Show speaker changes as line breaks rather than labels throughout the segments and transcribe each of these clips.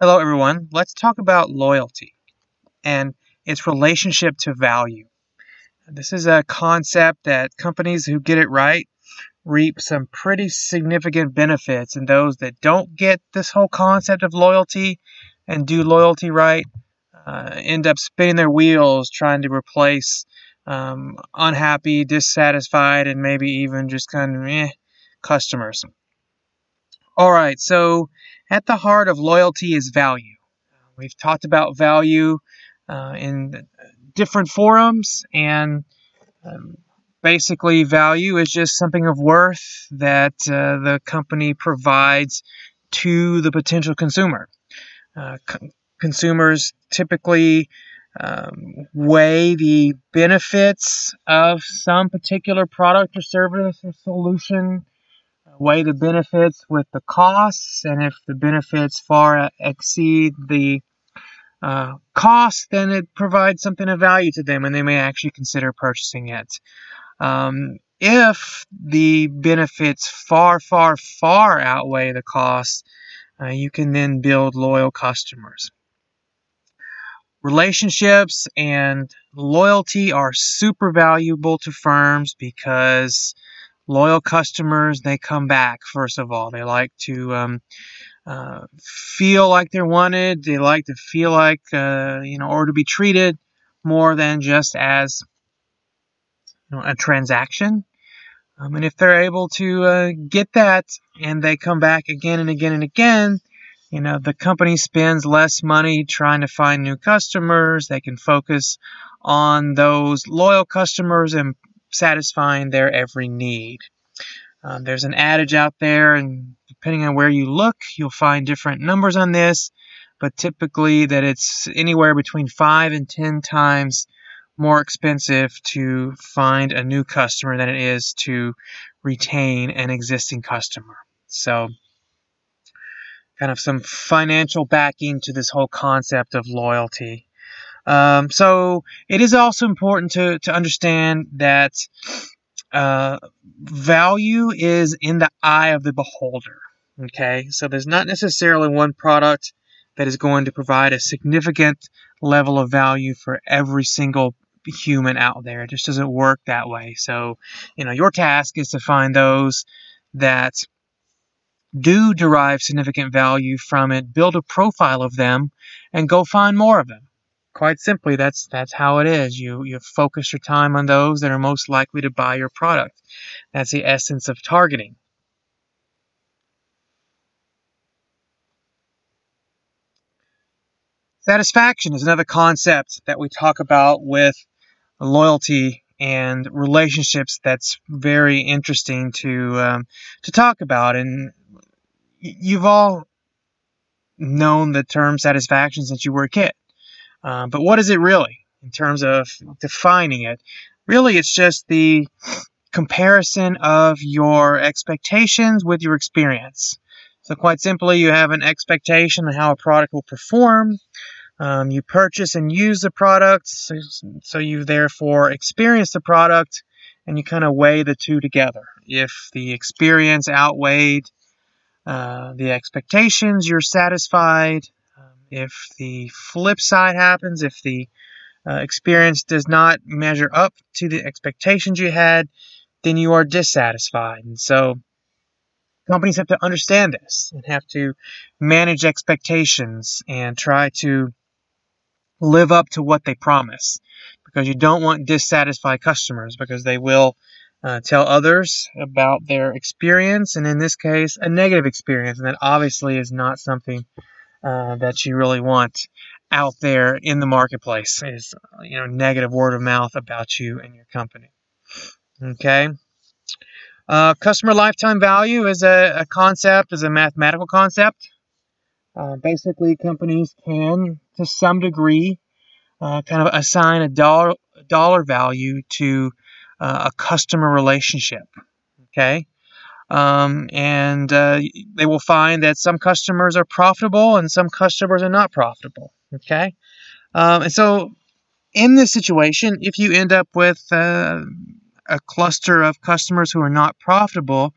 Hello, everyone. Let's talk about loyalty and its relationship to value. This is a concept that companies who get it right reap some pretty significant benefits, and those that don't get this whole concept of loyalty and do loyalty right uh, end up spinning their wheels trying to replace um, unhappy, dissatisfied, and maybe even just kind of eh, customers. All right, so at the heart of loyalty is value. We've talked about value uh, in different forums, and um, basically, value is just something of worth that uh, the company provides to the potential consumer. Uh, c- consumers typically um, weigh the benefits of some particular product or service or solution, weigh the benefits with the costs, and if the benefits far exceed the uh, cost, then it provides something of value to them and they may actually consider purchasing it. Um, if the benefits far, far, far outweigh the costs, uh, you can then build loyal customers. Relationships and loyalty are super valuable to firms because loyal customers they come back first of all. They like to um, uh, feel like they're wanted. They like to feel like uh, you know or to be treated more than just as you know, a transaction. Um, and if they're able to uh, get that and they come back again and again and again you know, the company spends less money trying to find new customers. They can focus on those loyal customers and satisfying their every need. Um, there's an adage out there, and depending on where you look, you'll find different numbers on this, but typically that it's anywhere between five and ten times more expensive to find a new customer than it is to retain an existing customer. So, kind of some financial backing to this whole concept of loyalty. Um, so it is also important to, to understand that uh, value is in the eye of the beholder. Okay, so there's not necessarily one product that is going to provide a significant level of value for every single human out there. It just doesn't work that way. So, you know, your task is to find those that do derive significant value from it, build a profile of them, and go find more of them. Quite simply, that's that's how it is. You you focus your time on those that are most likely to buy your product. That's the essence of targeting. Satisfaction is another concept that we talk about with loyalty and relationships that's very interesting to um, to talk about and you've all known the term satisfaction since you were a kid. Uh, but what is it really in terms of defining it? Really, it's just the comparison of your expectations with your experience. So, quite simply, you have an expectation of how a product will perform. Um, you purchase and use the product, so, so you therefore experience the product and you kind of weigh the two together. If the experience outweighed uh, the expectations, you're satisfied. If the flip side happens, if the uh, experience does not measure up to the expectations you had, then you are dissatisfied. And so companies have to understand this and have to manage expectations and try to live up to what they promise because you don't want dissatisfied customers because they will uh, tell others about their experience, and in this case, a negative experience. And that obviously is not something uh, that you really want out there in the marketplace. Is you know negative word of mouth about you and your company. Okay. Uh, customer lifetime value is a, a, concept, is a mathematical concept. Uh, basically, companies can, to some degree, uh, kind of assign a dollar dollar value to uh, a customer relationship. Okay. Um, and uh, they will find that some customers are profitable and some customers are not profitable. Okay. Um, and so, in this situation, if you end up with uh, a cluster of customers who are not profitable,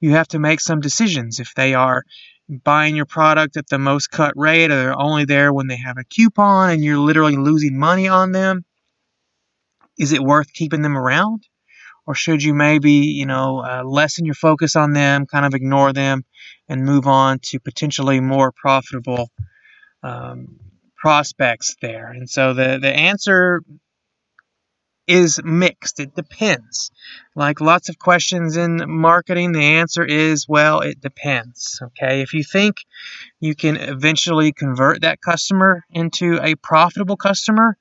you have to make some decisions. If they are buying your product at the most cut rate or they're only there when they have a coupon and you're literally losing money on them? Is it worth keeping them around? Or should you maybe, you know, uh, lessen your focus on them, kind of ignore them, and move on to potentially more profitable um, prospects there? And so the, the answer is mixed. It depends. Like lots of questions in marketing, the answer is well, it depends. Okay. If you think you can eventually convert that customer into a profitable customer,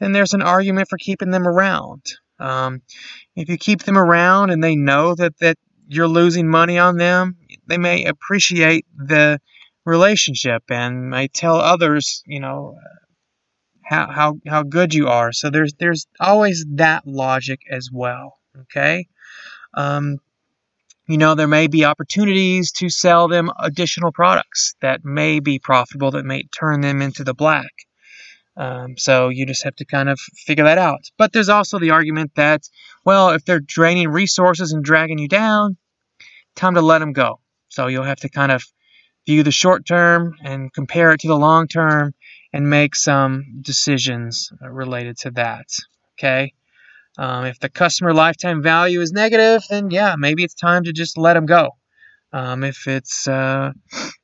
then there's an argument for keeping them around. Um, if you keep them around and they know that, that you're losing money on them, they may appreciate the relationship and may tell others, you know, how how how good you are. So there's there's always that logic as well. Okay. Um, you know, there may be opportunities to sell them additional products that may be profitable, that may turn them into the black. Um, so you just have to kind of figure that out. But there's also the argument that, well, if they're draining resources and dragging you down, time to let them go. So you'll have to kind of view the short term and compare it to the long term and make some decisions related to that. Okay. Um, if the customer lifetime value is negative, then yeah, maybe it's time to just let them go. Um, if it's uh,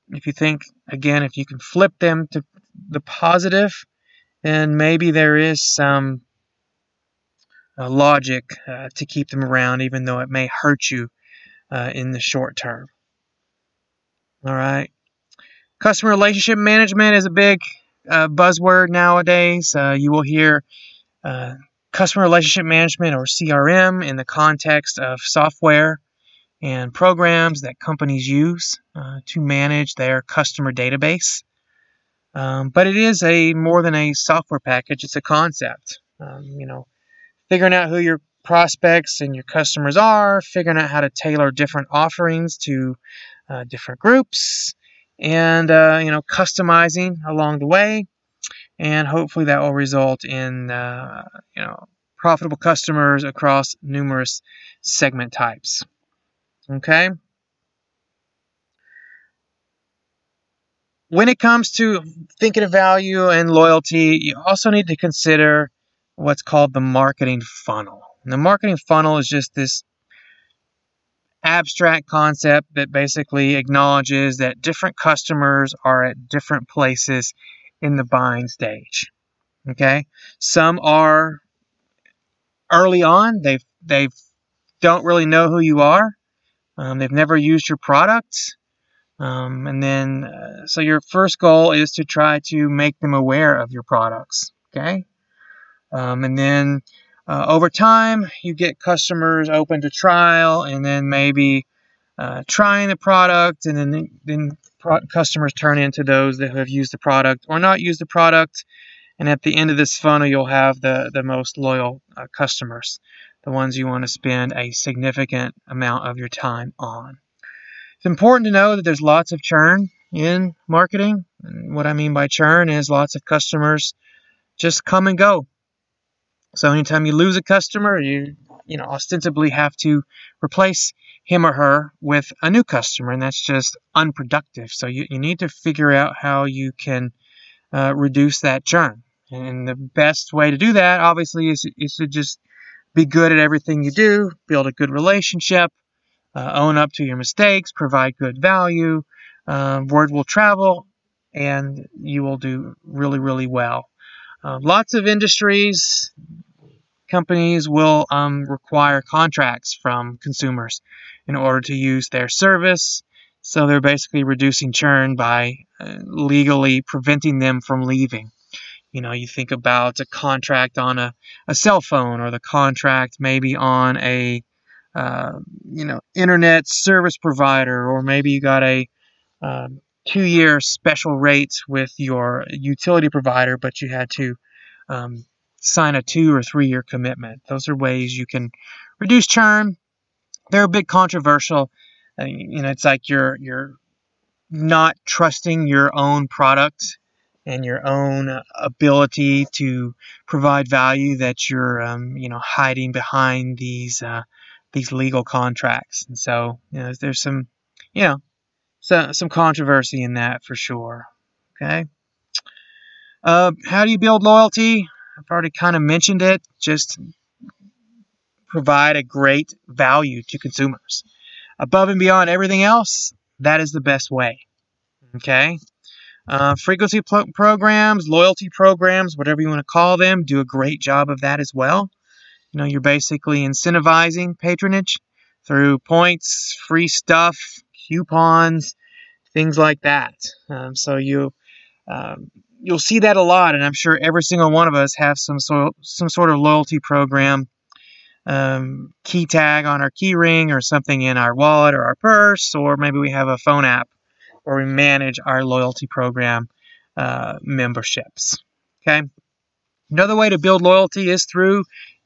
if you think again, if you can flip them to the positive, then maybe there is some uh, logic uh, to keep them around, even though it may hurt you uh, in the short term. All right. Customer relationship management is a big uh, buzzword nowadays. Uh, you will hear uh, customer relationship management or CRM in the context of software and programs that companies use to manage their customer database. Um, but it is a more than a software package; it's a concept. Um, you know, figuring out who your prospects and your customers are, figuring out how to tailor different offerings to uh, different groups, and uh, you know customizing along the way. And hopefully that will result in uh, you know profitable customers across numerous segment types. Okay when it comes to thinking of value and loyalty you also need to consider what's called the marketing funnel and the marketing funnel is just this abstract concept that basically acknowledges that different customers are at different places in the buying stage. Okay, some are early on; they they don't really know who you are. Um, they've never used your product, um, and then uh, so your first goal is to try to make them aware of your products. Okay, um, and then uh, over time, you get customers open to trial and then maybe uh, trying the product, and then, then pro- customers turn into those that have used the product or not used the product. And at the end of this funnel, you'll have the, the most loyal uh, customers, the ones you want to spend a significant amount of your time on. It's important to know that there's lots of churn in marketing. And what I mean by churn is lots of customers just come and go. So anytime you lose a customer, you you know ostensibly have to replace him or her with a new customer, and that's just unproductive. So you, you need to figure out how you can uh, reduce that churn. And the best way to do that, obviously, is, is to just be good at everything you do, build a good relationship, uh, own up to your mistakes, provide good value. Uh, word will travel, and you will do really, really well. Uh, lots of industries, companies will um, require contracts from consumers in order to use their service. So they're basically reducing churn by uh, legally preventing them from leaving. You know, you think about a contract on a, a cell phone or the contract maybe on a, uh, you know, internet service provider, or maybe you got a um, two year special rate with your utility provider, but you had to um, sign a two or three year commitment. Those are ways you can reduce churn. They're a bit controversial. Uh, you know, it's like you're you're not trusting your own product and your own ability to provide value that you're um, you know hiding behind these uh, these legal contracts. And so you know, there's some you know so, some controversy in that for sure. Okay. Uh, how do you build loyalty? I've already kind of mentioned it. Just provide a great value to consumers. Above and beyond everything else, that is the best way. Okay? Uh, frequency pro- programs, loyalty programs, whatever you want to call them, do a great job of that as well. You know, you're basically incentivizing patronage through points, free stuff, coupons, things like that. Um, so you um, you'll see that a lot, and I'm sure every single one of us have some sort some sort of loyalty program um, key tag on our key ring or something in our wallet or our purse, or maybe we have a phone app where we manage our loyalty program uh, memberships. Okay. Another way to build loyalty is through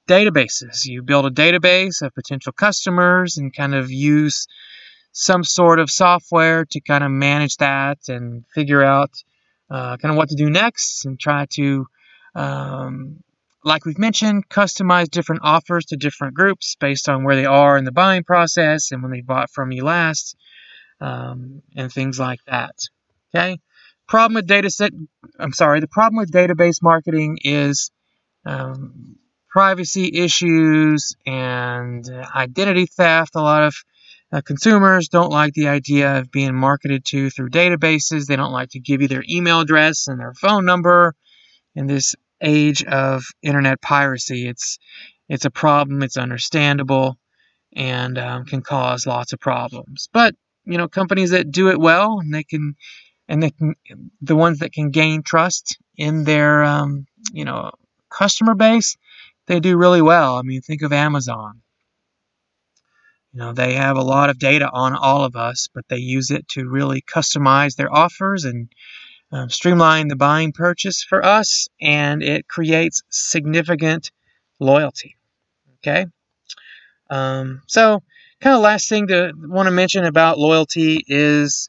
databases. You build a database of potential customers and kind of use some sort of software to kind of manage that and figure out uh, kind of what to do next and try to, um, like we've mentioned, customize different offers to different groups based on where they are in the buying process and when they bought from you last um, and things like that. Okay. Problem with data set. I'm sorry. The problem with database marketing is um, privacy issues and identity theft. A lot of uh, consumers don't like the idea of being marketed to through databases. They don't like to give you their email address and their phone number. In this age of internet piracy, it's it's a problem. It's understandable and um, can cause lots of problems. But you know, companies that do it well and they can and they can the ones that can gain trust in their um, you know customer base, they do really well. I mean, think of Amazon. You know, they have a lot of data on all of us, but they use it to really customize their offers and um, streamline the buying purchase for us, and it creates significant loyalty. Okay, um, so kind of last thing to want to mention about loyalty is,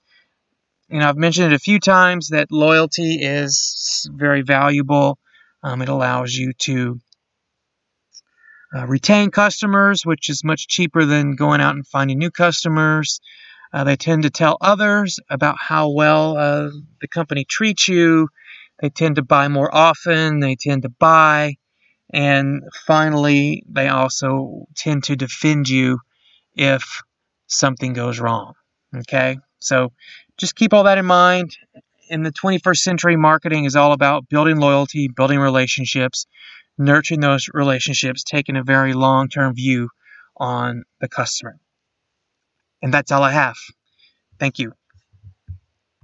you know, I've mentioned it a few times that loyalty is very valuable. Um, it allows you to uh, retain customers, which is much cheaper than going out and finding new customers. Uh, they tend to tell others about how well uh, the company treats you. They tend to buy more often. They tend to buy. And finally, they also tend to defend you if something goes wrong. Okay? So just keep all that in mind. In the 21st century, marketing is all about building loyalty, building relationships, nurturing those relationships, taking a very long term view on the customer. And that's all I have. Thank you.